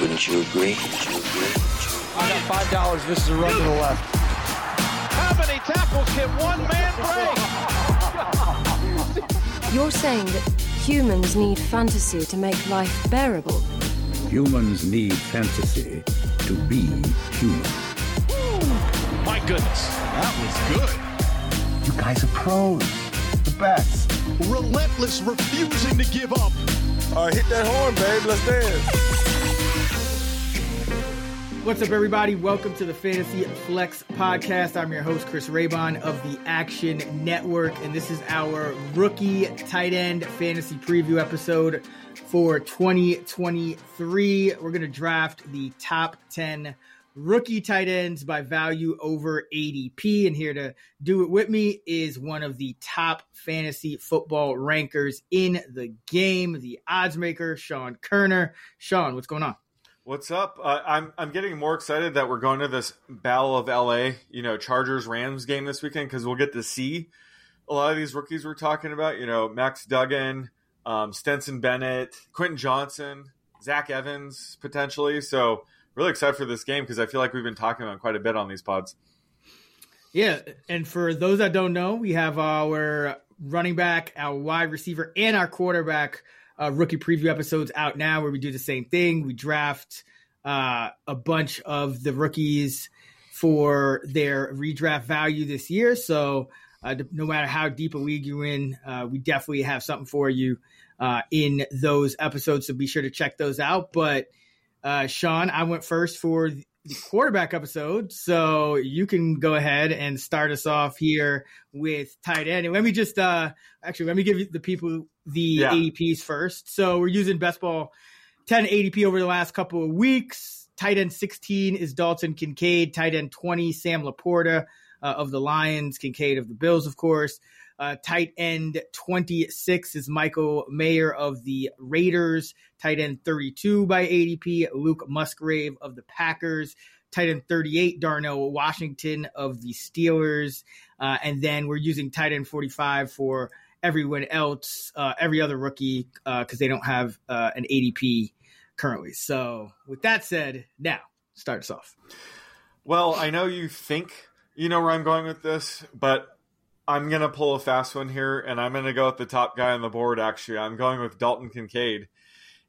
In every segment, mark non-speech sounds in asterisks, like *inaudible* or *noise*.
Wouldn't you agree? Wouldn't you agree? I got five dollars. This is a run to the left. How many tackles can one man break? *laughs* You're saying that humans need fantasy to make life bearable. Humans need fantasy to be human. My goodness, that was good. You guys are pros. The best. Relentless, refusing to give up. All right, hit that horn, babe. Let's dance. What's up, everybody? Welcome to the Fantasy Flex podcast. I'm your host, Chris Raybon of the Action Network, and this is our rookie tight end fantasy preview episode for 2023. We're going to draft the top 10 rookie tight ends by value over ADP. And here to do it with me is one of the top fantasy football rankers in the game, the odds maker, Sean Koerner. Sean, what's going on? What's up? Uh, I'm I'm getting more excited that we're going to this Battle of LA, you know, Chargers Rams game this weekend because we'll get to see a lot of these rookies we're talking about. You know, Max Duggan, um, Stetson Bennett, Quentin Johnson, Zach Evans potentially. So really excited for this game because I feel like we've been talking about quite a bit on these pods. Yeah, and for those that don't know, we have our running back, our wide receiver, and our quarterback uh, rookie preview episodes out now where we do the same thing. We draft uh, a bunch of the rookies for their redraft value this year. So uh, no matter how deep a league you're in, uh, we definitely have something for you uh, in those episodes. So be sure to check those out. But uh, Sean, I went first for the quarterback episode. So you can go ahead and start us off here with tight end. And let me just actually let me give you the people the yeah. ADPs first. So we're using best ball 10 ADP over the last couple of weeks. Tight end 16 is Dalton Kincaid. Tight end 20, Sam Laporta uh, of the Lions, Kincaid of the Bills, of course. Uh, tight end 26 is Michael Mayer of the Raiders. Tight end 32 by ADP, Luke Musgrave of the Packers. Tight end 38, Darnell Washington of the Steelers. Uh, and then we're using tight end 45 for everyone else, uh, every other rookie, because uh, they don't have uh, an ADP currently. So, with that said, now start us off. Well, I know you think you know where I'm going with this, but I'm gonna pull a fast one here, and I'm gonna go with the top guy on the board. Actually, I'm going with Dalton Kincaid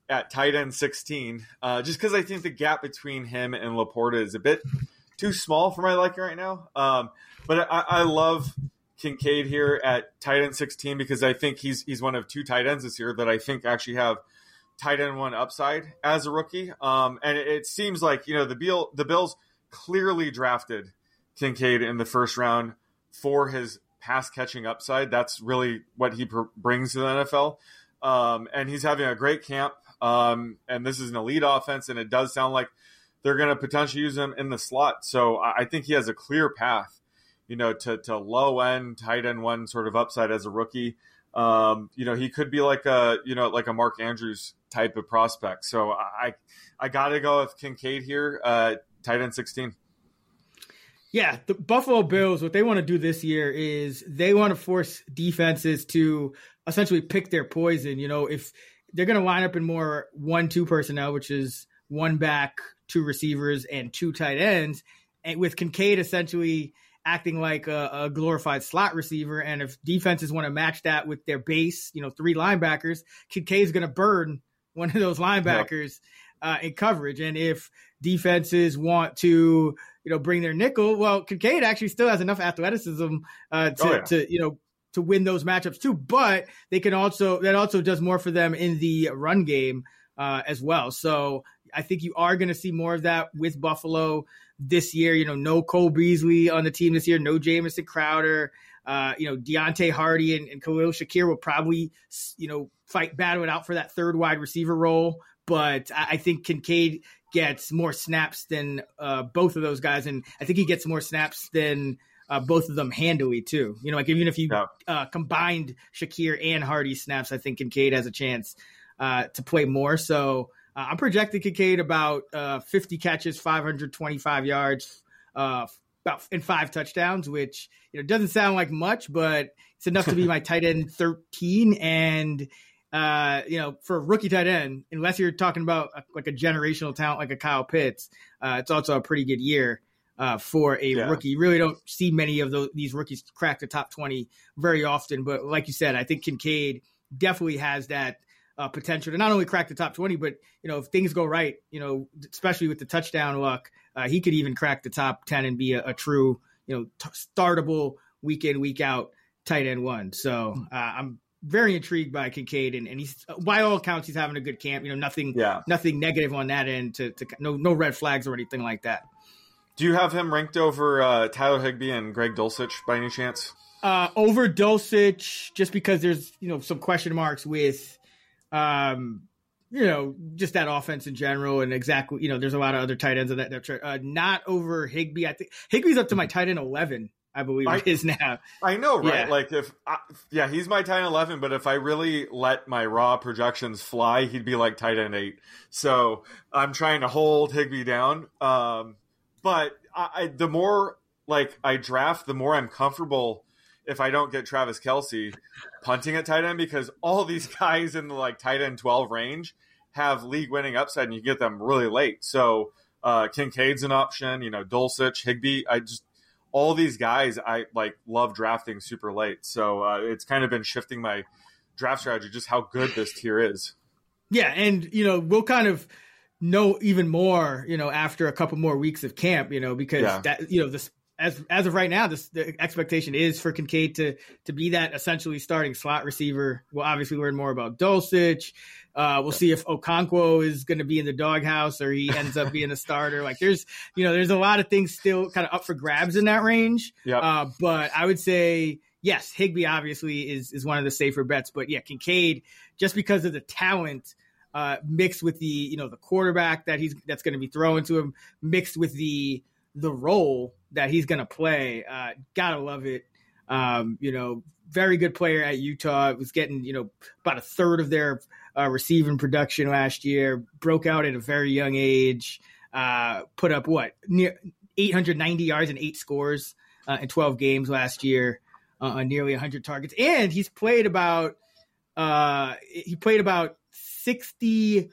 at tight end 16, uh, just because I think the gap between him and Laporta is a bit too small for my liking right now. Um, but I, I, love Kincaid here at tight end 16 because I think he's he's one of two tight ends this year that I think actually have tight end one upside as a rookie. Um, and it, it seems like you know the Bill the Bills clearly drafted Kincaid in the first round for his pass catching upside. That's really what he pr- brings to the NFL. Um, and he's having a great camp. Um, and this is an elite offense, and it does sound like they're going to potentially use him in the slot. So I think he has a clear path, you know, to, to low end, tight end one sort of upside as a rookie. Um, you know, he could be like a, you know, like a Mark Andrews type of prospect. So I, I got to go with Kincaid here, uh, tight end 16. Yeah, the Buffalo Bills, what they want to do this year is they want to force defenses to essentially pick their poison. You know, if they're going to line up in more one two personnel, which is one back, two receivers, and two tight ends, and with Kincaid essentially acting like a, a, glorified slot receiver. And if defenses want to match that with their base, you know, three linebackers, Kincaid's going to burn one of those linebackers uh, in coverage. And if defenses want to, you know, bring their nickel, well, Kincaid actually still has enough athleticism uh, to, oh, yeah. to, you know, to win those matchups too. But they can also that also does more for them in the run game uh, as well. So I think you are going to see more of that with Buffalo this year. You know, no Cole Beasley on the team this year, no Jamison Crowder. Uh, you know, Deonte Harty and, and Khalil Shakir will probably, you know, fight battle it out for that third wide receiver role. But I, I think Kincaid gets more snaps than uh, both of those guys, and I think he gets more snaps than uh, both of them handily too. You know, like even if you yeah. uh, combined Shakir and Harty snaps, I think Kincaid has a chance uh, to play more. So uh, I'm projecting Kincaid about uh, 50 catches, 525 yards, uh, about in five touchdowns, which you know doesn't sound like much, but it's enough to be my *laughs* tight end 13 and. Uh, you know, for a rookie tight end, unless you're talking about a, like a generational talent like a Kyle Pitts, uh, it's also a pretty good year uh, for a yeah. rookie. You really don't see many of those, these rookies crack the top 20 very often. But like you said, I think Kincaid definitely has that uh, potential to not only crack the top 20, but, you know, if things go right, you know, especially with the touchdown luck, uh, he could even crack the top 10 and be a, a true, you know, t- startable week in, week out tight end one. So uh, I'm very intrigued by Kincaid, and, and he's by all accounts he's having a good camp. You know, nothing, yeah. nothing negative on that end. To, to no no red flags or anything like that. Do you have him ranked over uh, Tyler Higbee and Greg Dulcich by any chance? Uh, over Dulcich, just because there's you know some question marks with, um, you know, just that offense in general, and exactly you know, there's a lot of other tight ends of that depth Uh, not over Higbee. I think Higbee's up to my tight end eleven. I believe I, it is now. I know, right? Yeah. Like if, I, yeah, he's my tight end eleven. But if I really let my raw projections fly, he'd be like tight end eight. So I'm trying to hold Higbee down. Um, but I, I, the more like I draft, the more I'm comfortable if I don't get Travis Kelce punting at tight end because all these *laughs* guys in the like tight end 12 range have league winning upside and you get them really late. So uh, Kincaid's an option, you know, Dulcich, Higbee. I just all these guys I like love drafting super late. So uh, it's kind of been shifting my draft strategy, just how good this tier is. Yeah, and you know we'll kind of know even more, you know, after a couple more weeks of camp, you know, because yeah. that, you know, this as as of right now, this the expectation is for Kincaid to to be that essentially starting slot receiver. We'll obviously learn more about Dulcich. Uh, we'll see if Okonkwo is going to be in the doghouse or he ends up being a starter. Like there's, you know, there's a lot of things still kind of up for grabs in that range. Yeah. Uh, but I would say yes, Higbee obviously is is one of the safer bets. But yeah, Kincaid just because of the talent uh, mixed with the you know the quarterback that he's that's going to be thrown to him, mixed with the the role that he's going to play. Uh, gotta love it. Um, you know, very good player at Utah. Was getting you know about a third of their uh, receiving production last year. Broke out at a very young age. Uh, put up what near 890 yards and eight scores uh, in 12 games last year uh, on nearly 100 targets, and he's played about uh, he played about 65%,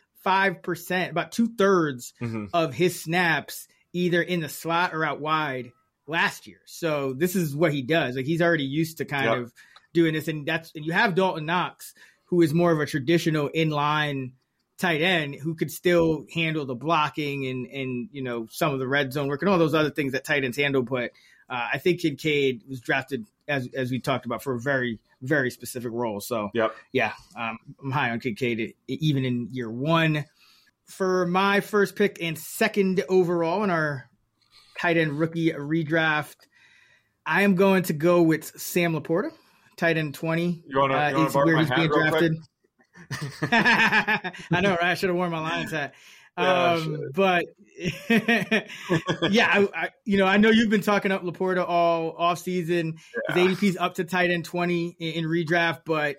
about two thirds mm-hmm. of his snaps either in the slot or out wide last year. So this is what he does. Like he's already used to kind yep. of doing this. And that's, and you have Dawson Knox, who is more of a traditional inline tight end who could still handle the blocking and, and, you know, some of the red zone work and all those other things that tight ends handle. But uh, I think Kincaid was drafted as, as we talked about for a very, very specific role. So yep. yeah, um, I'm high on Kincaid even in year one. For my first pick and second overall in our tight end rookie redraft, I am going to go with Sam LaPorta, tight end 20. You want to uh, where he's being drafted. *laughs* *laughs* I know, right? I should have worn my Lions hat. *laughs* Yeah, um, but yeah, I, I, you know, I know you've been talking up LaPorta all off season. Yeah. His ADP's up to tight end twenty in, in redraft, but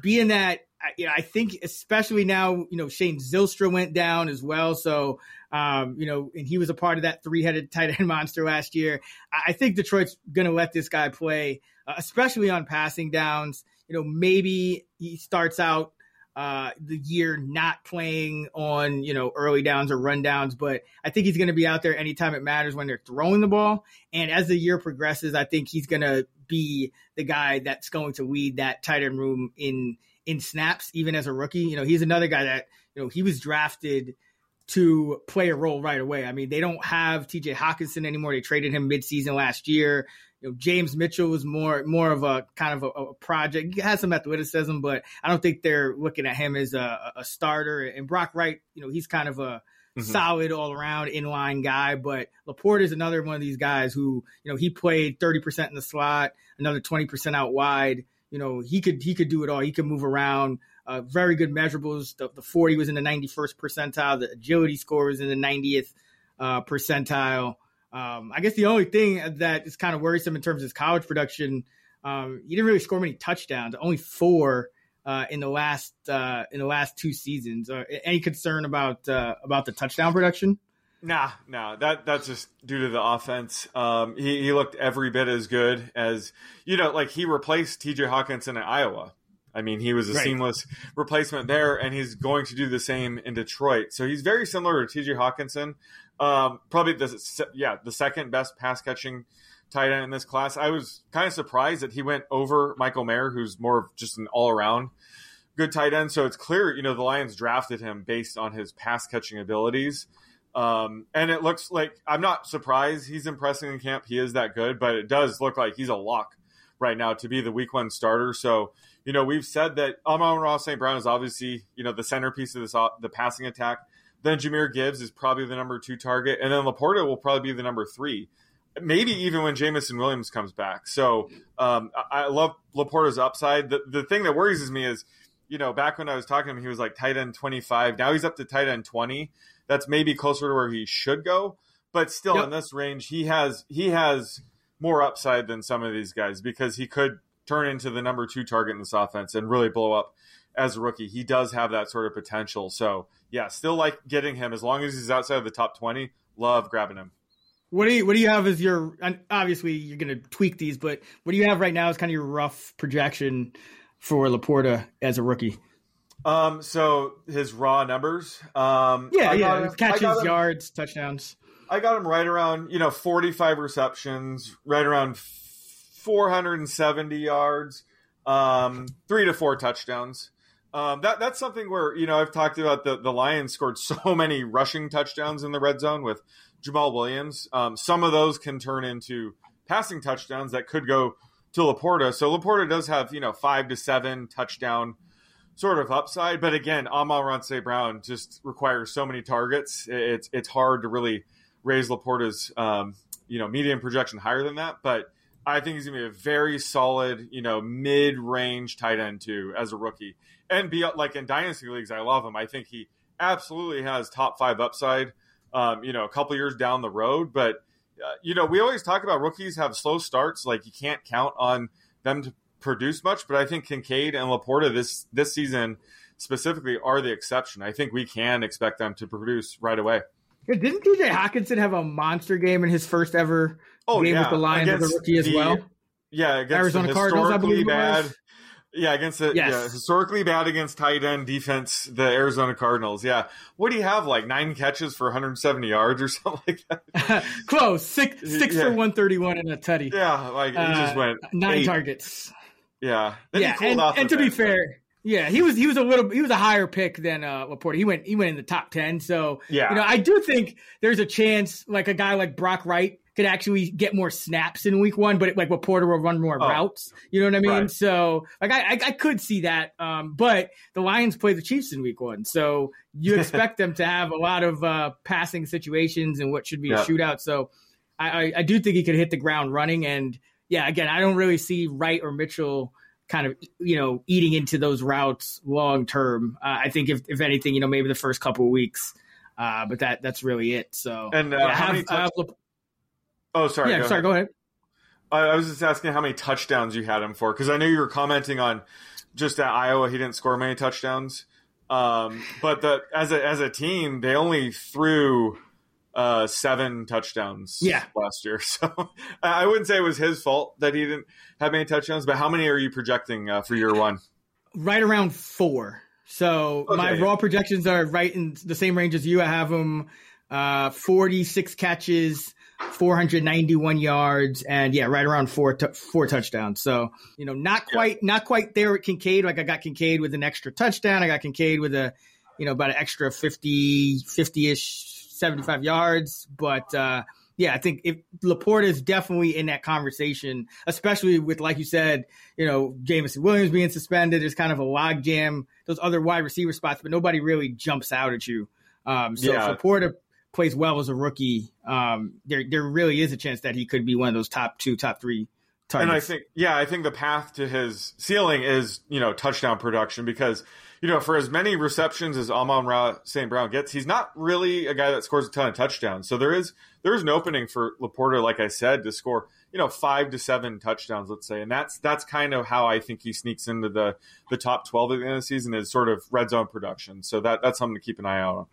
being that you know, I think especially now, you know, Shane Zylstra went down as well. So, um, you know, and he was a part of that three-headed *laughs* tight end monster last year. I think Detroit's going to let this guy play, uh, especially on passing downs. You know, maybe he starts out uh, the year not playing on you know early downs or rundowns, but I think he's going to be out there anytime it matters when they're throwing the ball. And as the year progresses, I think he's going to be the guy that's going to lead that tight end room in in snaps, even as a rookie. You know, he's another guy that you know he was drafted to play a role right away. I mean, they don't have TJ Hockenson anymore. They traded him midseason last year. You know, James Mitchell was more more of a kind of a, a, project. He has some athleticism, but I don't think they're looking at him as a, a starter. And Brock Wright, you know, he's kind of a mm-hmm. solid all around inline guy. But Laporta is another one of these guys who, you know, he played thirty percent in the slot, another twenty percent out wide. You know, he could he could do it all. He could move around. Uh, very good measurables. The, the, 40 was in the 91st percentile. The agility score was in the 90th uh, percentile. Um, I guess the only thing that is kind of worrisome in terms of his college production, um, he didn't really score many touchdowns. Only four uh, in the last uh, in the last two seasons. Uh, any concern about uh, about the touchdown production? Nah, nah. That that's just due to the offense. Um, he he looked every bit as good as you know, like he replaced T.J. Hockenson at Iowa. I mean, he was a right. seamless replacement there, and he's going to do the same in Detroit. So he's very similar to T.J. Hockenson. Um, probably the yeah the second best pass catching tight end in this class. I was kind of surprised that he went over Michael Mayer, who's more of just an all around good tight end. So it's clear, you know, the Lions drafted him based on his pass catching abilities. Um, and it looks like I'm not surprised he's impressing in camp. He is that good, but it does look like he's a lock right now to be the week one starter. So, you know, we've said that Amon-Ra St. Brown is obviously, you know, the centerpiece of this, the passing attack. Then Jahmyr Gibbs is probably the number two target. And then Laporta will probably be the number three. Maybe even when Jameson Williams comes back. So um, I, I love Laporta's upside. The, the thing that worries me is, you know, back when I was talking to him, he was like tight end 25. Now he's up to tight end 20. That's maybe closer to where he should go. But still yep. in this range, he has he has more upside than some of these guys because he could turn into the number two target in this offense and really blow up as a rookie. He does have that sort of potential. So yeah, still like getting him as long as he's outside of the top twenty. Love grabbing him. What do you What do you have as your? And obviously, you're going to tweak these, but what do you have right now? Is kind of your rough projection for Laporta as a rookie. Um, so his raw numbers. Um, yeah, yeah, him, catches, yards, touchdowns. I got him right around, you know, 45 receptions, right around 470 yards, um, three to four touchdowns. Um, that that's something where you know I've talked about the the Lions scored so *laughs* many rushing touchdowns in the red zone with Jamaal Williams. Um, some of those can turn into passing touchdowns that could go to Laporta. So Laporta does have you know five to seven touchdown sort of upside, but again, Amon-Ra St. Brown just requires so many targets. It's it's hard to really raise Laporta's um, you know median projection higher than that, but I think he's to be a very solid, you know, mid-range tight end too as a rookie, and be like in dynasty leagues. I love him. I think he absolutely has top five upside. Um, you know, a couple years down the road, but uh, you know, we always talk about rookies have slow starts. Like you can't count on them to produce much, but I think Kincaid and Laporta this this season specifically are the exception. I think we can expect them to produce right away. Didn't TJ Hockenson have a monster game in his first ever oh, game yeah. with the Lions as a rookie as the, well? Yeah, against Arizona Cardinals, I believe bad. Yeah, against the yes. yeah, historically bad against tight end defense, the Arizona Cardinals. Yeah, what do you have like nine catches for 170 yards or *laughs* something like that? *laughs* Close six six yeah. for 131 and a tutty. Yeah, like he uh, just went nine eight. targets. Yeah, then yeah, and, and to be fair, yeah, he was he was a little he was a higher pick than uh Laporta. He went he went in the top ten. So yeah, you know, I do think there's a chance like a guy like Brock Wright could actually get more snaps in week one, but it, like Laporta will run more oh, routes. You know what I mean? Right. So like I, I, I could see that. Um, but the Lions play the Chiefs in week one, so you *laughs* expect them to have a lot of uh passing situations and what should be yeah. a shootout. So I, I I do think he could hit the ground running and yeah, again, I don't really see Wright or Mitchell kind of you know eating into those routes long term. Uh, I think if if anything, you know, maybe the first couple of weeks, uh, but that that's really it. So and uh, yeah, how have, many touch- oh sorry, yeah, go sorry, ahead. go ahead. I was just asking how many touchdowns you had him for because I know you were commenting on just at Iowa he didn't score many touchdowns, um, but the as a as a team they only threw uh, seven touchdowns yeah. last year. *laughs* So I wouldn't say it was his fault that he didn't have many touchdowns, but how many are you projecting uh, for year one? Right around four. So okay. my raw projections are right in the same range as you. I have him uh, 46 catches, 491 yards, and yeah, right around four t- four touchdowns. So you know, not quite yeah. not quite there with Kincaid. Like I got Kincaid with an extra touchdown. I got Kincaid with a you know about an extra 50 50 ish 75 yards, but. uh yeah, I think if LaPorta is definitely in that conversation, especially with, like you said, you know, Jameson Williams being suspended. There's kind of a logjam, those other wide receiver spots, but nobody really jumps out at you. Um, so yeah. if LaPorta plays well as a rookie, um, there there really is a chance that he could be one of those top two, top three targets. And I think, yeah, I think the path to his ceiling is you know touchdown production because you know for as many receptions as Amon-Ra St. Brown gets, he's not really a guy that scores a ton of touchdowns. So there is there is an opening for LaPorta, like I said, to score you know five to seven touchdowns, let's say, and that's that's kind of how I think he sneaks into the the top twelve at the end of the season is sort of red zone production. So that that's something to keep an eye out on.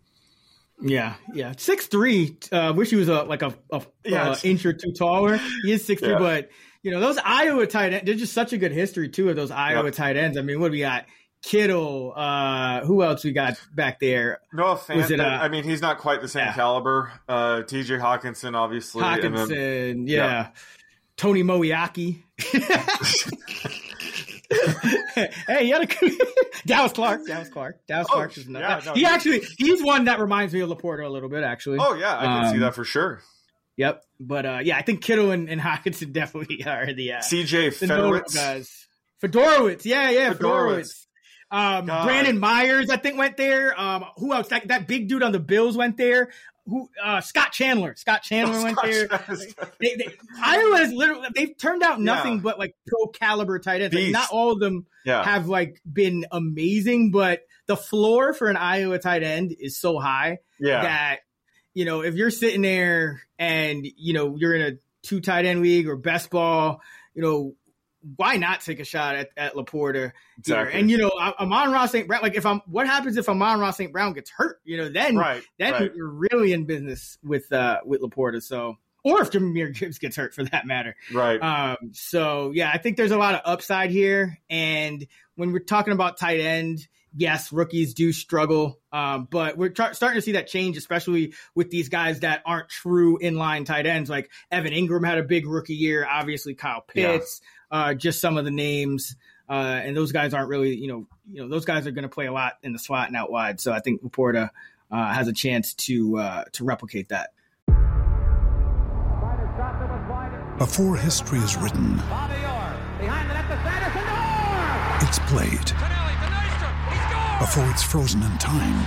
Yeah, yeah, six three. Uh, wish he was a like a, a uh, inch or two taller. He is six three, yeah. but you know those Iowa tight ends. There's just such a good history too of those Iowa yep. tight ends. I mean, what do we got? Kittle. Uh, who else we got back there? Noah Fant. It, uh, I mean, he's not quite the same yeah. caliber. Uh, T.J. Hockenson, obviously. Hockenson, then, yeah. yeah. Tony Moeaki. *laughs* hey, you had a *laughs* Dallas Clark. Dallas Clark. Dallas oh, Clark is yeah, no, he actually he's one that reminds me of LaPorta a little bit. Actually. Oh yeah, I can um, see that for sure. Yep, but uh, yeah, I think Kittle and, and *laughs* Hockenson definitely are the uh, CJ Fedorowicz guys. Fedorowicz, yeah, yeah, Fedorowicz. Um, Brandon Myers, I think, went there. Um, who else? That, that big dude on the Bills went there who uh, Scott Chandler. Scott Chandler oh, went Scott there. They, they, Iowa has literally they've turned out nothing yeah. but like pro caliber tight ends. Like, not all of them yeah. have like been amazing, but the floor for an Iowa tight end is so high yeah. that you know if you're sitting there and you know you're in a two tight end league or best ball, you know why not take a shot at, at LaPorta exactly. here? And you know, Amon-Ra St. Brown, like if I'm what happens if Amon-Ra St. Brown gets hurt? You know, then right, then right. you're really in business with uh with LaPorta. So or if Jahmyr Gibbs gets hurt for that matter. Right. Um, so yeah, I think there's a lot of upside here. And when we're talking about tight end, yes, rookies do struggle. Um, but we're tra- starting to see that change, especially with these guys that aren't true inline tight ends. Like Evan Engram had a big rookie year. Obviously, Kyle Pitts. Yeah uh, just some of the names. Uh, and those guys aren't really, you know, you know, those guys are going to play a lot in the slot and out wide. So I think LaPorta uh, has a chance to uh, to replicate that. Before history is written, it's played. Before it's frozen in time,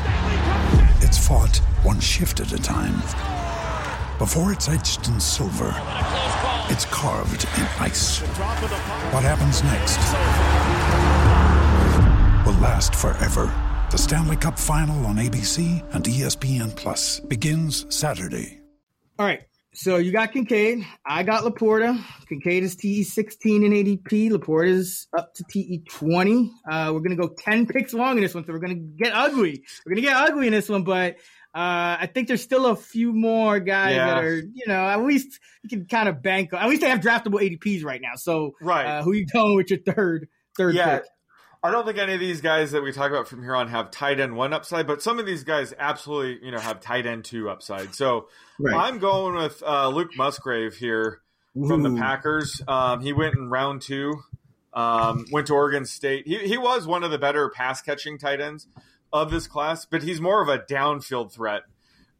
it's fought one shift at a time. Before it's etched in silver it's carved in ice. What happens next will last forever. The Stanley Cup Final on ABC and ESPN Plus begins Saturday. All right. So you got Kincaid. I got LaPorta. Kincaid is TE 16 and ADP. LaPorta is up to TE 20. Uh, we're going to go 10 picks long in this one. So we're going to get ugly. We're going to get ugly in this one, but uh, I think there's still a few more guys yeah. that are, you know, at least you can kind of bank. At least they have draftable ADPs right now. So, right, uh, who you going with your third third yeah. pick? I don't think any of these guys that we talk about from here on have tight end one upside, but some of these guys absolutely, you know, have tight end two upside. So right. I'm going with uh, Luke Musgrave here from the Packers. Um, he went in round two, um, went to Oregon State. He, he was one of the better pass catching tight ends of this class, but he's more of a downfield threat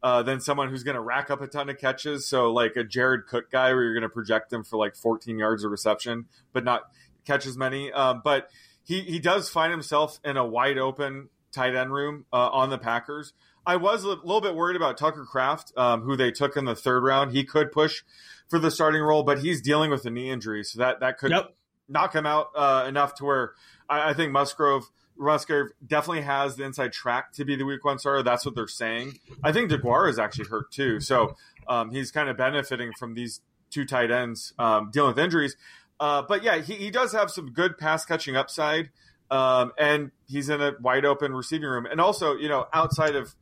uh, than someone who's going to rack up a ton of catches. So, like a Jared Cook guy, where you're going to project him for like 14 yards of reception, but not catch as many. Um, but he he does find himself in a wide open tight end room uh, on the Packers. I was a little bit worried about Tucker Kraft, um, who they took in the third round. He could push for the starting role, but he's dealing with a knee injury, so that that could yep. knock him out uh, enough to where I, I think Musgrove – Musgrave definitely has the inside track to be the week one starter. That's what they're saying. I think DeGuara is actually hurt too, so um, he's kind of benefiting from these two tight ends um, dealing with injuries. Uh, but yeah, he, he does have some good pass catching upside, um, and he's in a wide open receiving room. And also, you know, outside of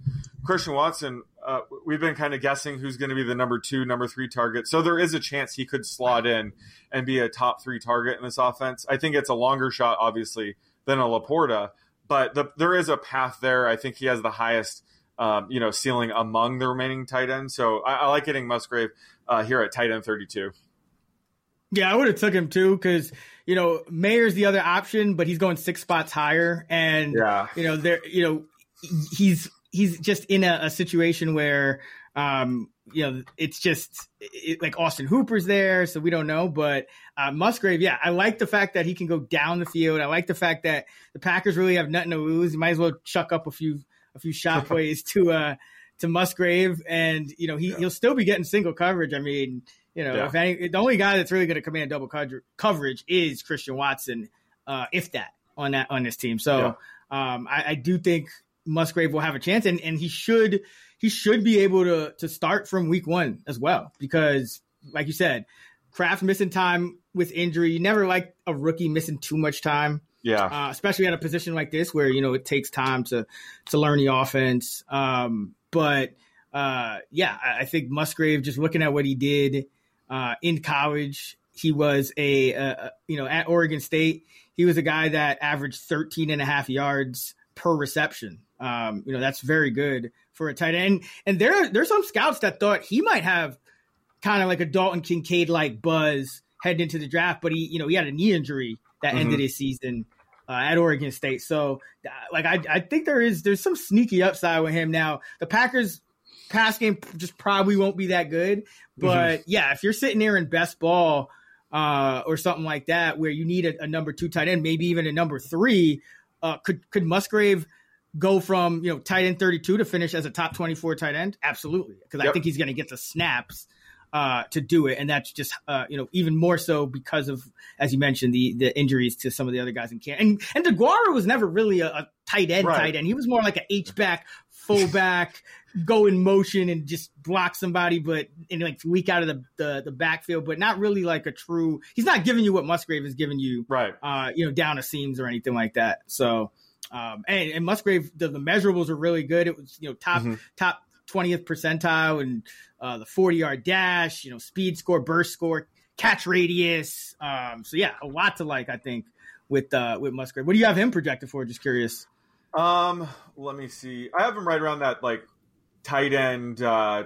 Christian Watson, uh, we've been kind of guessing who's going to be the number two, number three target. So there is a chance he could slot in and be a top three target in this offense. I think it's a longer shot, obviously than a LaPorta. but the, there is a path there. I think he has the highest, um, you know, ceiling among the remaining tight ends. So I, I like getting Musgrave uh, here at tight end 32. Yeah, I would have took him too because you know Mayer's the other option, but he's going six spots higher, and yeah. you know there, you know he's he's just in a, a situation where um, you know, it's just it, like Austin Hooper's there, so we don't know. But uh, Musgrave, yeah, I like the fact that he can go down the field. I like the fact that the Packers really have nothing to lose. You might as well chuck up a few a few shot *laughs* plays to uh to Musgrave, and you know he yeah. he'll still be getting single coverage. I mean, you know, yeah. if any, the only guy that's really going to command double coverage is Christian Watson, uh, if that on that on this team. So yeah. um, I, I do think Musgrave will have a chance, and and he should he should be able to to start from week one as well because, like you said, Kraft missing time with injury. You never like a rookie missing too much time. Yeah, uh, especially at a position like this where you know it takes time to to learn the offense. Um, but uh, yeah, I, I, think Musgrave just looking at what he did uh, in college. He was a, a, you know at Oregon State. He was a guy that averaged 13 and a half yards per reception. Um, you know that's very good for a tight end. And there there's some scouts that thought he might have kind of like a Dalton Kincaid like buzz heading into the draft, but he you know he had a knee injury that mm-hmm. ended his season uh, at Oregon State. So uh, like I I think there is there's some sneaky upside with him now. The Packers pass game just probably won't be that good, but mm-hmm. yeah, if you're sitting there in best ball uh, or something like that where you need a, a number two tight end, maybe even a number three, uh, could could Musgrave go from you know tight end 32 to finish as a top 24 tight end? Absolutely. Because yep. i think he's going to get the snaps uh, to do it and that's just uh, you know even more so because of as you mentioned the the injuries to some of the other guys in camp and and Deguara was never really a, a tight end right. tight end he was more like an H back fullback *laughs* go in motion and just block somebody but and like weak out of the, the, the backfield but not really like a true he's not giving you what Musgrave is giving you right uh you know down the seams or anything like that so um, and, and Musgrave, the, the measurables are really good. It was, you know, top, mm-hmm. top 20th percentile and uh, the 40 yard dash, you know, speed score, burst score, catch radius. Um, so yeah, a lot to like, I think, with, uh, with Musgrave. What do you have him projected for? Just curious. Um, let me see. I have him right around that like tight end, uh,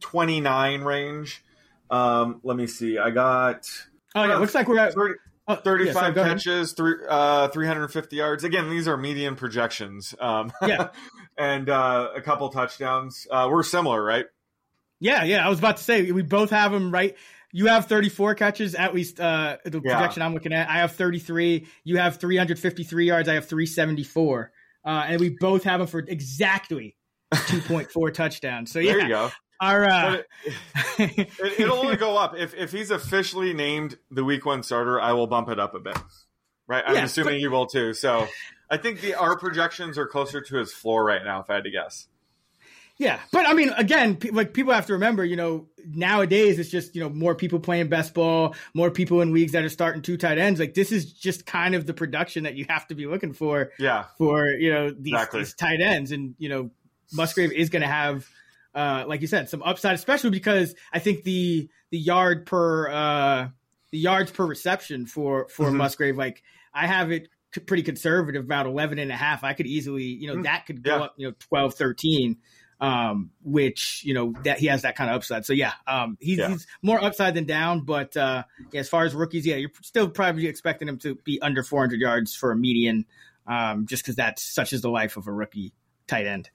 29 range. Um, let me see. I got. Oh yeah, looks like we're at 30, uh, 35 yeah, catches, three, uh, 350 yards. Again, these are median projections. Um, *laughs* yeah. and uh, a couple touchdowns. Uh, we're similar, right? Yeah, yeah. I was about to say we both have them right. You have 34 catches, at least uh, the yeah. projection I'm looking at. I have 33. You have 353 yards. I have 374. Uh, and we both have them for exactly *laughs* 2.4 touchdowns. So yeah, you go. Uh... it, *laughs* will only go up if if he's officially named the week one starter. I will bump it up a bit. Right, I'm yeah, assuming but... you will too. So I think the our projections are closer to his floor right now. If I had to guess. Yeah, but I mean, again, like people have to remember, you know, nowadays it's just you know more people playing best ball, more people in leagues that are starting two tight ends. Like this is just kind of the production that you have to be looking for. Yeah. For you know these, exactly. these tight ends, and you know Musgrave is going to have uh, like you said, some upside, especially because I think the the yard per uh, the yards per reception for for mm-hmm. Musgrave, like I have it pretty conservative, about 11 and a half. I could easily, you know, mm-hmm. that could go yeah. up, you know, 12, 13, um, which, you know, that he has that kind of upside. So yeah, um, he's, yeah. he's more upside than down, but, uh, yeah, as far as rookies, yeah, you're still probably expecting him to be under 400 yards for a median, um, just cause that's such is the life of a rookie tight end.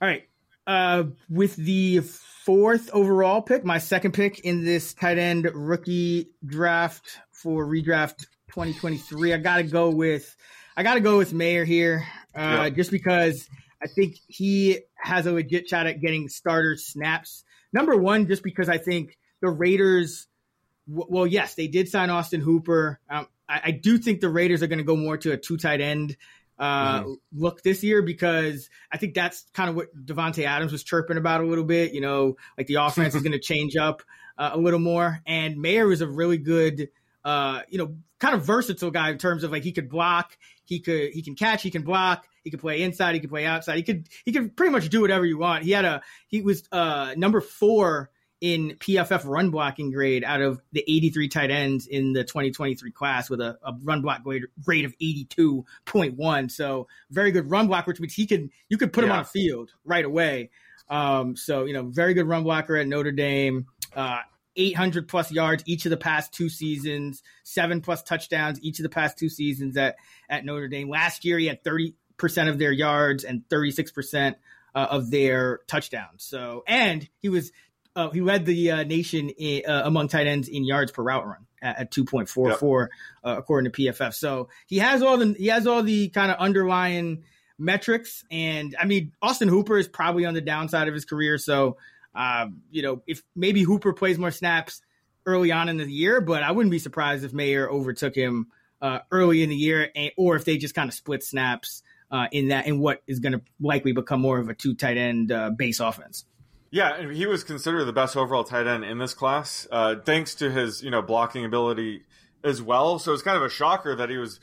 All right. Uh, with the fourth overall pick, my second pick in this tight end rookie draft for redraft 2023, I got to go with I got to go with Mayer here, uh, yeah. just because I think he has a legit shot at getting starter snaps. Number one, just because I think the Raiders. Well, yes, they did sign Austin Hooper. Um, I, I, do think the Raiders are going to go more to a two tight end uh, mm-hmm. look this year because I think that's kind of what Davante Adams was chirping about a little bit. You know, like the *laughs* offense is going to change up uh, a little more. And Mayer is a really good, uh, you know, kind of versatile guy in terms of like he could block, he could he can catch, he can block, he could play inside, he could play outside, he could he could pretty much do whatever you want. He had a he was uh, number four in PFF run blocking grade out of the 83 tight ends in the 2023 class with a, a run block grade, grade of 82.1. So very good run blocker, which means he can you could put him on the field right away. Um, so you know, very good run blocker at Notre Dame. Uh, 800 plus yards each of the past two seasons, seven plus touchdowns each of the past two seasons at at Notre Dame. Last year, he had 30 percent of their yards and 36 percent uh, of their touchdowns. So, and he was uh, he led the uh, nation in, uh, among tight ends in yards per route run at, at 2.44 uh, according to PFF. So he has all the he has all the kind of underlying metrics. And I mean, Austin Hooper is probably on the downside of his career. So, um, you know, if maybe Hooper plays more snaps early on in the year, but I wouldn't be surprised if Mayer overtook him uh, early in the year, and, or if they just kind of split snaps uh, in that in what is going to likely become more of a two tight end uh, base offense. Yeah, he was considered the best overall tight end in this class, uh, thanks to his you know blocking ability as well. So it's kind of a shocker that he was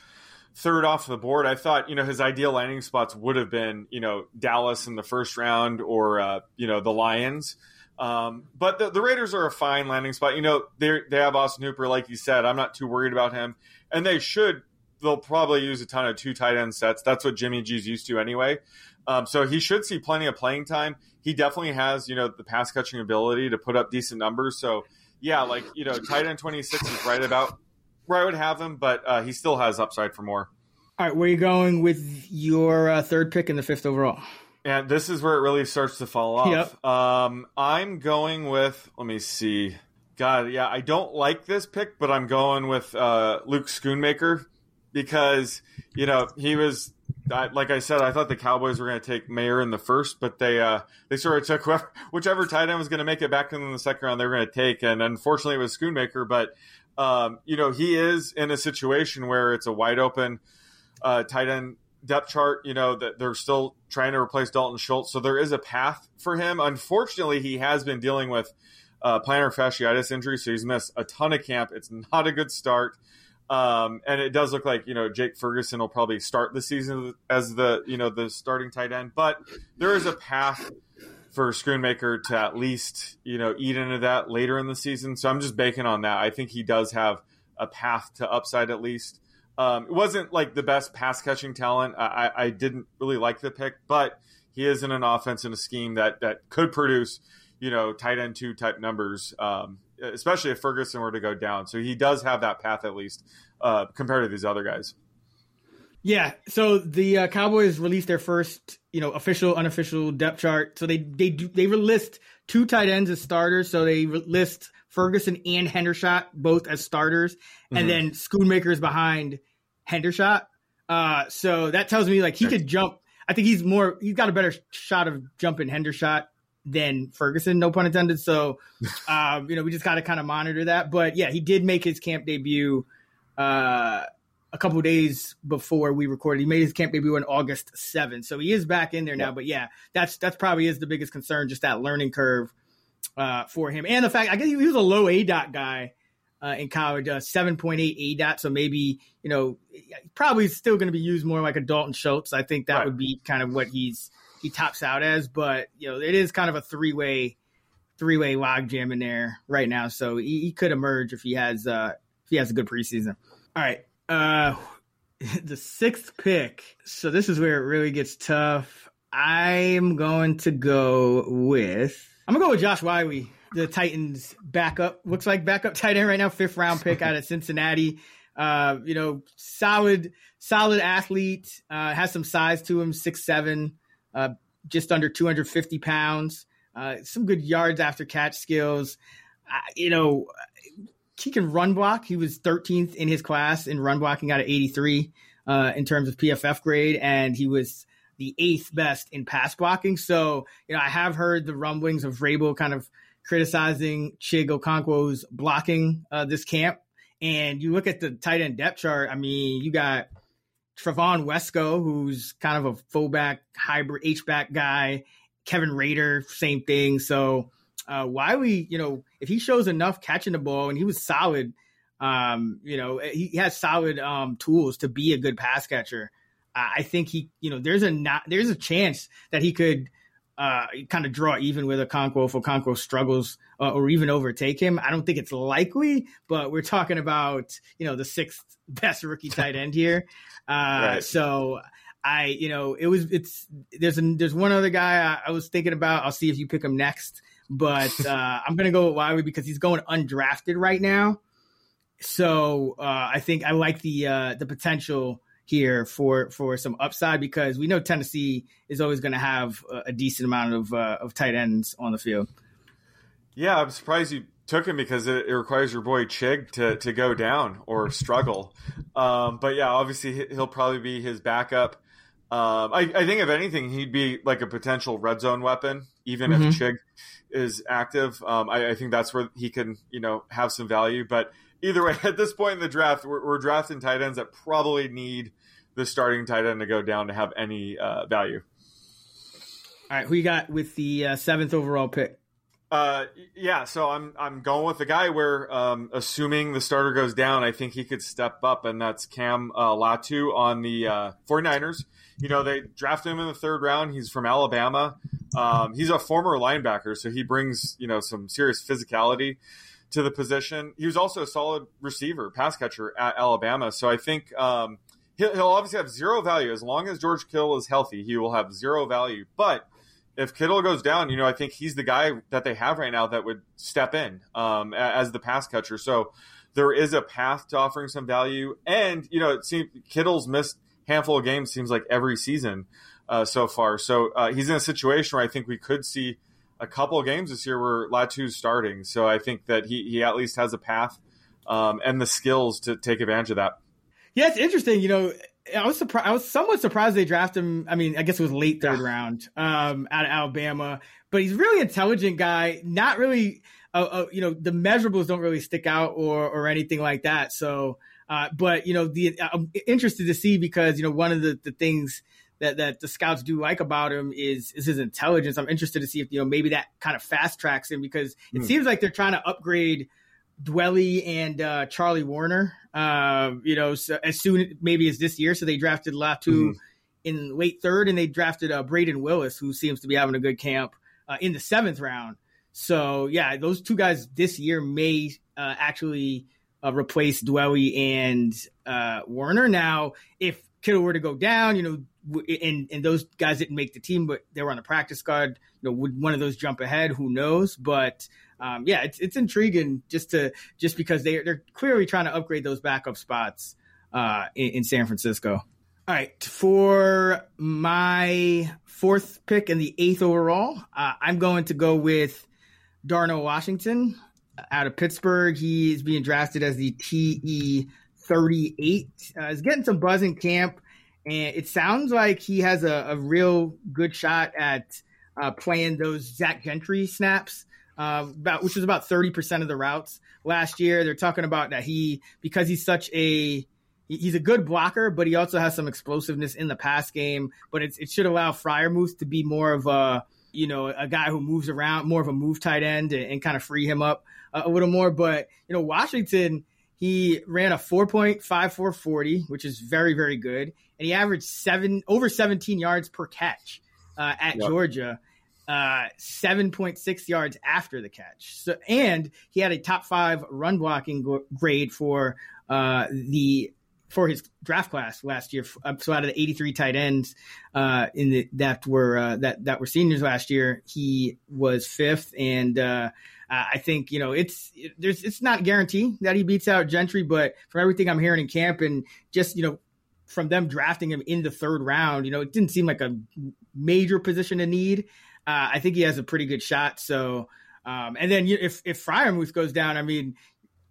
third off the board. I thought you know his ideal landing spots would have been you know Dallas in the first round or uh, you know the Lions. Um, but the, the Raiders are a fine landing spot. You know they they have Austin Hooper, like you said. I'm not too worried about him, and they should. They'll probably use a ton of two tight end sets. That's what Jimmy G's used to anyway. Um, so he should see plenty of playing time. He definitely has, you know, the pass catching ability to put up decent numbers. So yeah, like you know, tight end twenty six is right about where I would have him, but uh, he still has upside for more. All right, where are you going with your uh, third pick in the fifth overall? And this is where it really starts to fall off. Yep. Um, I'm going with. Let me see. God, yeah, I don't like this pick, but I'm going with uh, Luke Schoonmaker because you know he was. I, like I said, I thought the Cowboys were going to take Mayer in the first, but they uh, they sort of *laughs* took whoever, whichever tight end was going to make it back in the second round. They were going to take, and unfortunately, it was Schoonmaker. But um, you know, he is in a situation where it's a wide open uh, tight end depth chart. You know that they're still trying to replace Dalton Schultz, so there is a path for him. Unfortunately, he has been dealing with uh, plantar fasciitis injury, so he's missed a ton of camp. It's not a good start. Um, and it does look like you know Jake Ferguson will probably start the season as the you know the starting tight end, but there is a path for Schoonmaker to at least you know eat into that later in the season. So I'm just banking on that. I think he does have a path to upside at least. Um, it wasn't like the best pass catching talent. I, I didn't really like the pick, but he is in an offense and a scheme that that could produce you know tight end two type numbers. Um, especially if Ferguson were to go down. So he does have that path at least uh, compared to these other guys. Yeah. So the uh, Cowboys released their first, you know, official, unofficial depth chart. So they they do they list two tight ends as starters. So they list Ferguson and Hendershot both as starters, mm-hmm. and then Schoonmaker's behind Hendershot. Uh, so that tells me like he could jump. I think he's more. He's got a better shot of jumping Hendershot than Ferguson, no pun intended. So, *laughs* um, you know, we just got to kind of monitor that. But yeah, he did make his camp debut uh, a couple days before we recorded. He made his camp debut on August 7th. So he is back in there now. Yeah. But yeah, that's that's probably is the biggest concern, just that learning curve uh, for him. And the fact, I guess he was a low aDOT guy. Uh, in college, uh, 7.8 aDOT. So maybe, you know, probably still going to be used more like a Dalton Schultz. I think that right. would be kind of what he's, he tops out as, but you know, it is kind of a three way, three way log jam in there right now. So he, he, could emerge if he has, uh, if he has a good preseason. All right. Uh, *laughs* the sixth pick. So this is where it really gets tough. I'm going to go with, I'm gonna go with Josh Whyle, the Titans backup. Looks like backup *laughs* tight end right now, fifth round pick out of Cincinnati. Uh, you know, solid, solid athlete, uh, has some size to him, six, seven, uh, just under 250 pounds. Uh, some good yards after catch skills. You know, he can run block. He was 13th in his class in run blocking out of 83 uh, in terms of PFF grade, and he was the eighth best in pass blocking. So, you know, I have heard the rumblings of Vrabel kind of criticizing Chig Okonkwo's blocking uh, this camp. And you look at the tight end depth chart. I mean, you got Trevon Wesco, who's kind of a fullback hybrid H back guy. Kevin Rader, same thing. So uh, Whyle, you know, if he shows enough catching the ball and he was solid, um, you know, he has solid um, tools to be a good pass catcher. I think he, you know, there's a not, there's a chance that he could uh, kind of draw even with Okonkwo if Okonkwo struggles uh, or even overtake him. I don't think it's likely, but we're talking about you know the sixth *laughs* best rookie tight end here. Uh, right. So I, you know, it was it's there's a, there's one other guy I, I, was thinking about. I'll see if you pick him next, but *laughs* uh, I'm gonna go with Whyle because he's going undrafted right now. So uh, I think I like the uh, the potential here for for some upside because we know Tennessee is always going to have a, a, decent amount of uh, of tight ends on the field. Yeah, I'm surprised you took him because it, it requires your boy Chig to to go down or struggle. Um, but yeah, obviously he'll probably be his backup. Um, I, I, think if anything, he'd be like a potential red zone weapon, even mm-hmm. if Chig is active. Um, I, I, think that's where he can, you know, have some value. But either way, *laughs* at this point in the draft, we're, we're, drafting tight ends that probably need the starting tight end to go down to have any uh, value. All right, who you got with the uh, seventh overall pick? Uh, yeah, so I'm I'm going with the guy where, um, assuming the starter goes down, I think he could step up, and that's Cam uh, Latu on the uh, 49ers. You know, they drafted him in the third round. He's from Alabama. Um, he's a former linebacker, so he brings you know some serious physicality to the position. He was also a solid receiver, pass catcher at Alabama. So I think um, he'll, he'll, obviously have zero value as long as George Kittle is healthy. He will have zero value. But if Kittle goes down, you know, I think he's the guy that they have right now that would step in um, as the pass catcher. So there is a path to offering some value. And you know, it seems Kittle's missed handful of games seems like every season uh, so far. So uh, he's in a situation where I think we could see a couple of games this year where Latu's starting. So I think that he, he at least has a path um, and the skills to take advantage of that. Yeah, it's interesting. You know, I was surprised. I was somewhat surprised they drafted him. I mean, I guess it was late third yeah. round um, out of Alabama, but he's a really intelligent guy. Not really, uh, uh, you know, the measurables don't really stick out or or anything like that. So, uh, but you know, the I'm interested to see because you know one of the the things that that the scouts do like about him is is his intelligence. I'm interested to see if you know maybe that kind of fast tracks him because it mm. seems like they're trying to upgrade Dwelley and uh, Charlie Woerner. Uh, you know, so as soon maybe as this year, so they drafted Latu mm-hmm. in late third, and they drafted uh, Brayden Willis, who seems to be having a good camp uh, in the seventh round. So yeah, those two guys this year may uh, actually uh, replace Dwelley and Warner. Now, if Kittle were to go down, you know, and and those guys didn't make the team, but they were on the practice squad. You know, would one of those jump ahead? Who knows? But um, yeah, it's it's intriguing just to just because they they're clearly trying to upgrade those backup spots uh, in, in San Francisco. All right, for my fourth pick and the eighth overall, uh, I'm going to go with Darnell Washington out of Pittsburgh. He is being drafted as the TE 38. Uh, he's getting some buzz in camp and it sounds like he has a, a real good shot at uh, playing those Zach Gentry snaps, uh, about which was about thirty percent of the routes last year. They're talking about that he because he's such a he's a good blocker, but he also has some explosiveness in the pass game. But it should allow Freiermuth to be more of a you know a guy who moves around, more of a move tight end, and, and kind of free him up a, a little more. But you know Washington he ran a 4.5440, which is very, very good. And he averaged seven over 17 yards per catch uh, at yep. Georgia, uh, 7.6 yards after the catch. So, and he had a top five run blocking grade for uh, the for his draft class last year. So out of the 83 tight ends uh, in the that were uh, that that were seniors last year, he was fifth. And uh, I think you know it's it, there's it's not guaranteed that he beats out Gentry, but from everything I'm hearing in camp and just you know from them drafting him in the third round, you know it didn't seem like a major position to need. Uh, I think he has a pretty good shot. So um, and then you, if if Freiermuth goes down, I mean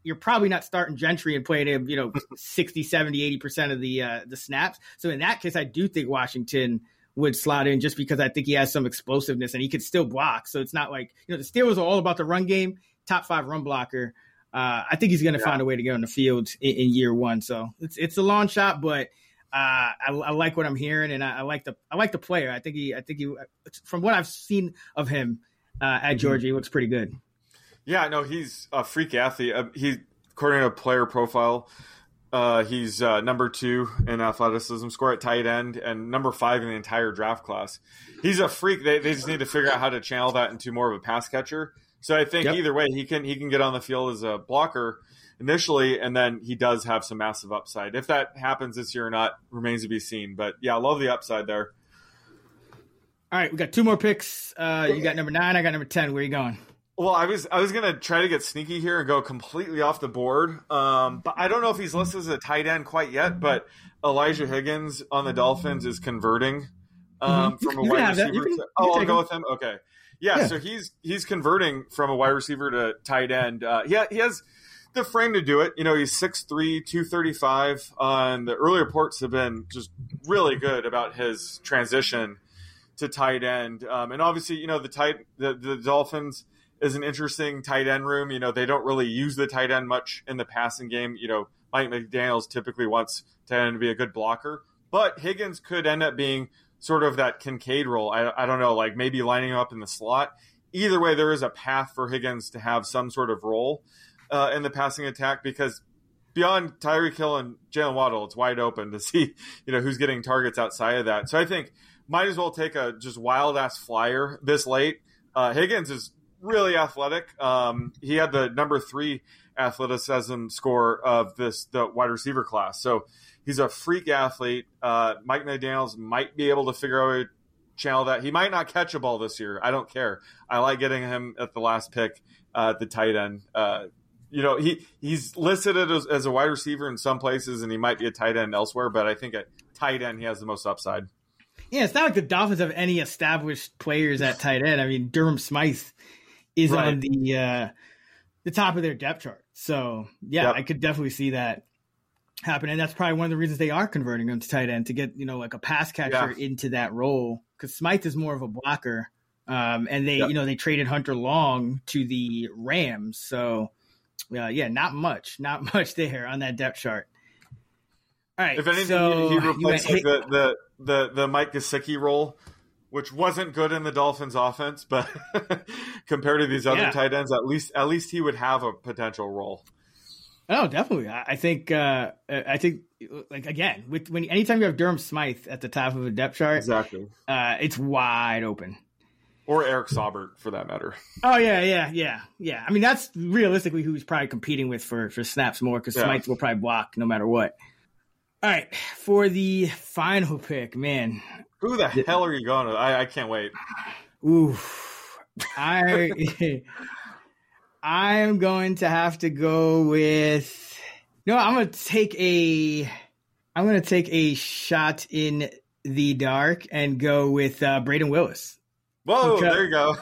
you're probably not starting Gentry and playing him, you know, *laughs* 60, 70, 80% of the uh, the snaps. So in that case, I do think Washington would slot in just because I think he has some explosiveness and he could still block. So it's not like, you know, the Steelers are all about the run game, top five run blocker. Uh, I think he's going to yeah. find a way to get on the field in, in, year one. So it's it's a long shot, but uh, I, I, like what I'm hearing, and I, I, like the I like the player. I think he I think he from what I've seen of him uh, at mm-hmm. Georgia, he looks pretty good. Yeah, no, he's a freak athlete. Uh, he according to player profile, Uh, he's uh, number two in athleticism score at tight end and number five in the entire draft class. He's a freak. They, they just need to figure out how to channel that into more of a pass catcher. So I think yep. either way, he can he can get on the field as a blocker initially, and then he does have some massive upside. If that happens this year or not remains to be seen. But yeah, I love the upside there. All right, we got two more picks. Uh, you got number nine. I got number ten. Where are you going? Well, I was I was gonna try to get sneaky here and go completely off the board, um, but I don't know if he's listed as a tight end quite yet. But Elijah Higgins on the Dolphins is converting um, mm-hmm. from a wide receiver. Can, to, oh, I'll go with him. Okay, yeah, yeah, So he's he's converting from a wide receiver to tight end. Uh, he ha- he has the frame to do it. You know, he's 6'3", 235. Uh, and the early reports have been just really good about his transition to tight end. Um, and obviously, you know, the tight the, the Dolphins is an interesting tight end room. You know, they don't really use the tight end much in the passing game. You know, Mike McDaniels typically wants tight end to be a good blocker, but Higgins could end up being sort of that Kincaid role. I, I don't know, like maybe lining up in the slot. Either way, there is a path for Higgins to have some sort of role uh, in the passing attack because beyond Tyreek Hill and Jaylen Waddle, it's wide open to *laughs* see you know who's getting targets outside of that. So I think might as well take a just wild ass flyer this late. Uh, Higgins is really athletic. Um, he had the number three athleticism score of this the wide receiver class. So he's a freak athlete. Uh, Mike McDaniel's might be able to figure out a channel that he might not catch a ball this year. I don't care. I like getting him at the last pick uh, at the tight end. You know, he he's listed as, as a wide receiver in some places, and he might be a tight end elsewhere. But I think at tight end, he has the most upside. Yeah, it's not like the Dolphins have any established players at tight end. I mean, Durham Smythe is right. on the uh, the top of their depth chart. So yeah, yep. I could definitely see that happen, and that's probably one of the reasons they are converting him to tight end to get you know like a pass catcher yeah. into that role because Smythe is more of a blocker, um, and they yep. you know they traded Hunter Long to the Rams, so uh, yeah, not much, not *laughs* much there on that depth chart. All right, if anything, so he, he replaced like, the, the the the Mike Gesicki role which wasn't good in the Dolphins' offense, but *laughs* compared to these other yeah. tight ends, at least at least he would have a potential role. Oh, definitely. I think. Uh, I think. Like again, with when anytime you have Durham Smythe at the top of a depth chart, exactly, uh, it's wide open. Or Eric Saubert, for that matter. *laughs* Oh yeah, yeah, yeah, yeah. I mean, that's realistically who he's probably competing with for for snaps more because yeah. Smythe will probably block no matter what. All right, for the final pick, man, who the hell are you going to? I, I can't wait. Ooh, I *laughs* I am going to have to go with. No, I'm going to take a. I'm going to take a shot in the dark and go with uh, Brayden Willis. Whoa, because, there you go.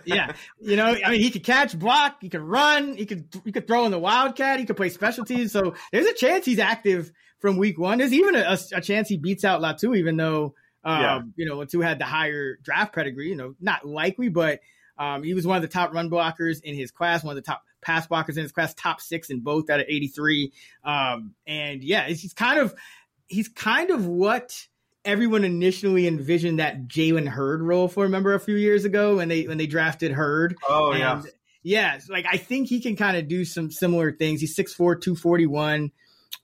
*laughs* yeah, you know, I mean, he could catch, block, he could run, he could he could throw in the wildcat, he could play specialties. So there's a chance he's active from week one. There's even a, a chance he beats out Latu, even though um, yeah. You know, who had the higher draft pedigree. You know, not likely, but um, he was one of the top run blockers in his class, one of the top pass blockers in his class, top six in both out of 83. Um, and yeah, he's kind of he's kind of what everyone initially envisioned that Jalen Hurd role for. Remember a few years ago when they when they drafted Hurd? Oh and, yeah. Yeah, like I think he can kind of do some similar things. He's 6'4", 241.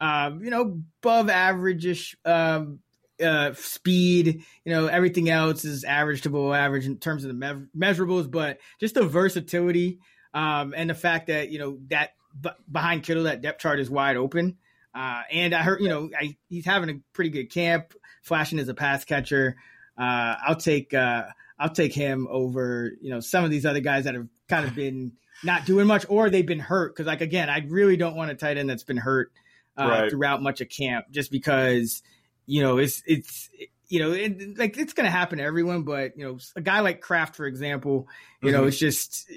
Um, you know, above averageish um, uh, speed, you know, everything else is average to below average in terms of the me- measurables, but just the versatility um, and the fact that you know that b- behind Kittle that depth chart is wide open. Uh, and I heard, you know, I, he's having a pretty good camp, flashing as a pass catcher. Uh, I'll take uh, I'll take him over, you know, some of these other guys that have kind of been not doing much or they've been hurt. Because like again, I really don't want a tight end that's been hurt uh, right. throughout much of camp, just because you know, it's it's you know, it, like it's going to happen to everyone, but you know, a guy like Kraft, for example, you mm-hmm. know, it's just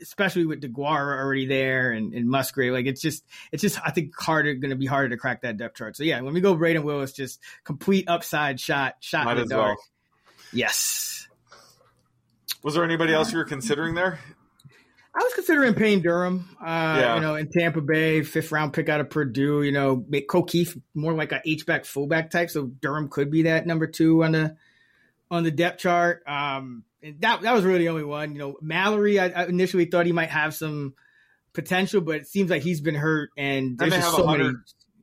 especially with Deguara already there and, and Musgrave, like it's just it's just I think harder going to be harder to crack that depth chart. So yeah, when we go Brayden Willis, just complete upside shot, shot Might in the dark. Well. Yes. Was there anybody else you were considering there? I was considering Payne Durham, uh, yeah. you know, in Tampa Bay, fifth round pick out of Purdue. You know, Ko Kieft more like a H back fullback type, so Durham could be that number two on the on the depth chart. Um, that that was really the only one. You know, Mallory, I, I initially thought he might have some potential, but it seems like he's been hurt, and there's just so many.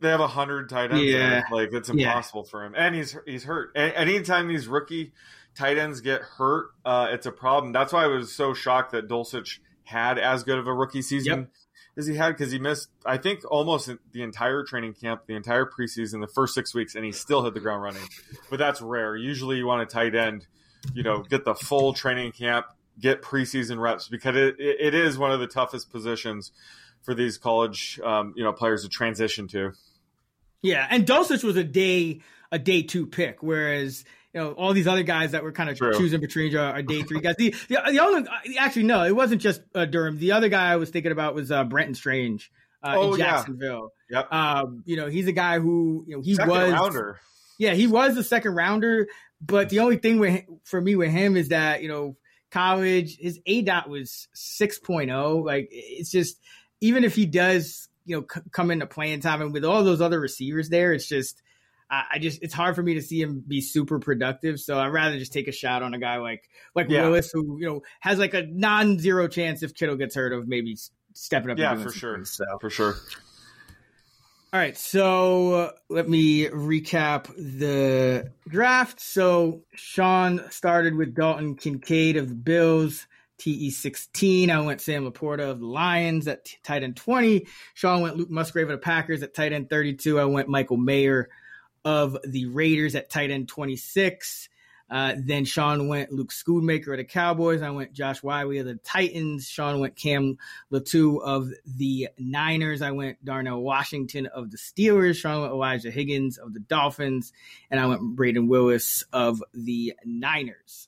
they have a hundred tight ends. Yeah. there. Like it's Yeah. impossible for him, and he's he's hurt. A- anytime these rookie tight ends get hurt, uh, it's a problem. That's why I was so shocked that Dulcich had as good of a rookie season Yep. as he had because he missed, I think, almost the entire training camp, the entire preseason, the first six weeks, and he still hit the ground running. But that's rare. Usually, you want a tight end, you know, get the full training camp, get preseason reps because it, it, is one of the toughest positions for these college, um, you know, players to transition to. Yeah, and Dulcich was a day a day two pick, whereas you know all these other guys that were kind of True. choosing between are, are day three guys. The, the the only actually no, it wasn't just uh, Durham. The other guy I was thinking about was uh, Brenton Strange uh, Oh, in yeah. Jacksonville. Yep. Um, you know, he's a guy who you know he Second was rounder. yeah, he was the second rounder, but the only thing with for me with him is that you know college his aDOT was 6.0. Like it's just even if he does you know c- come into playing time and with all those other receivers there, it's just I, I just it's hard for me to see him be super productive. So I'd rather just take a shot on a guy like like Yeah. Willis who you know has like a non-zero chance if Kittle gets hurt of maybe stepping up. Yeah, for sure. things. So. For sure. All right, so uh, let me recap the draft. So Sean started with Dalton Kincaid of the Bills, TE 16. I went Sam Laporta of the Lions at tight end 20. Sean went Luke Musgrave of the Packers at tight end 32. I went Michael Mayer of the Raiders at tight end 26. Uh, then Sean went Luke Schoonmaker of the Cowboys. I went Josh Whyle of the Titans. Sean went Cam Latu of the Niners. I went Darnell Washington of the Steelers. Sean went Elijah Higgins of the Dolphins. And I went Brayden Willis of the Niners.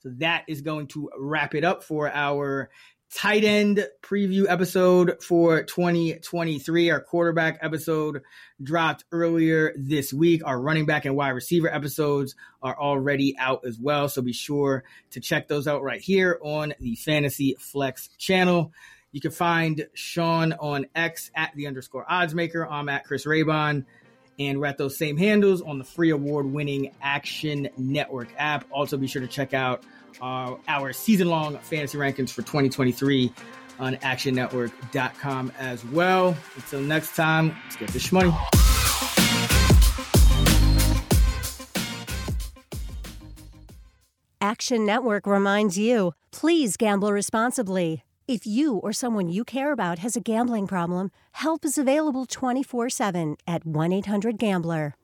So that is going to wrap it up for our tight end preview episode for 2023. Our quarterback episode dropped earlier this week. Our running back and wide receiver episodes are already out as well. So be sure to check those out right here on the Fantasy Flex channel. You can find Sean on X at the underscore odds maker. I'm at Chris Raybon. And we're at those same handles on the free award winning Action Network app. Also, be sure to check out uh, our season long fantasy rankings for 2023 on actionnetwork.com as well. Until next time, let's get this money. Action Network reminds you please gamble responsibly. If you or someone you care about has a gambling problem, help is available 24 7 at 1 800 Gambler.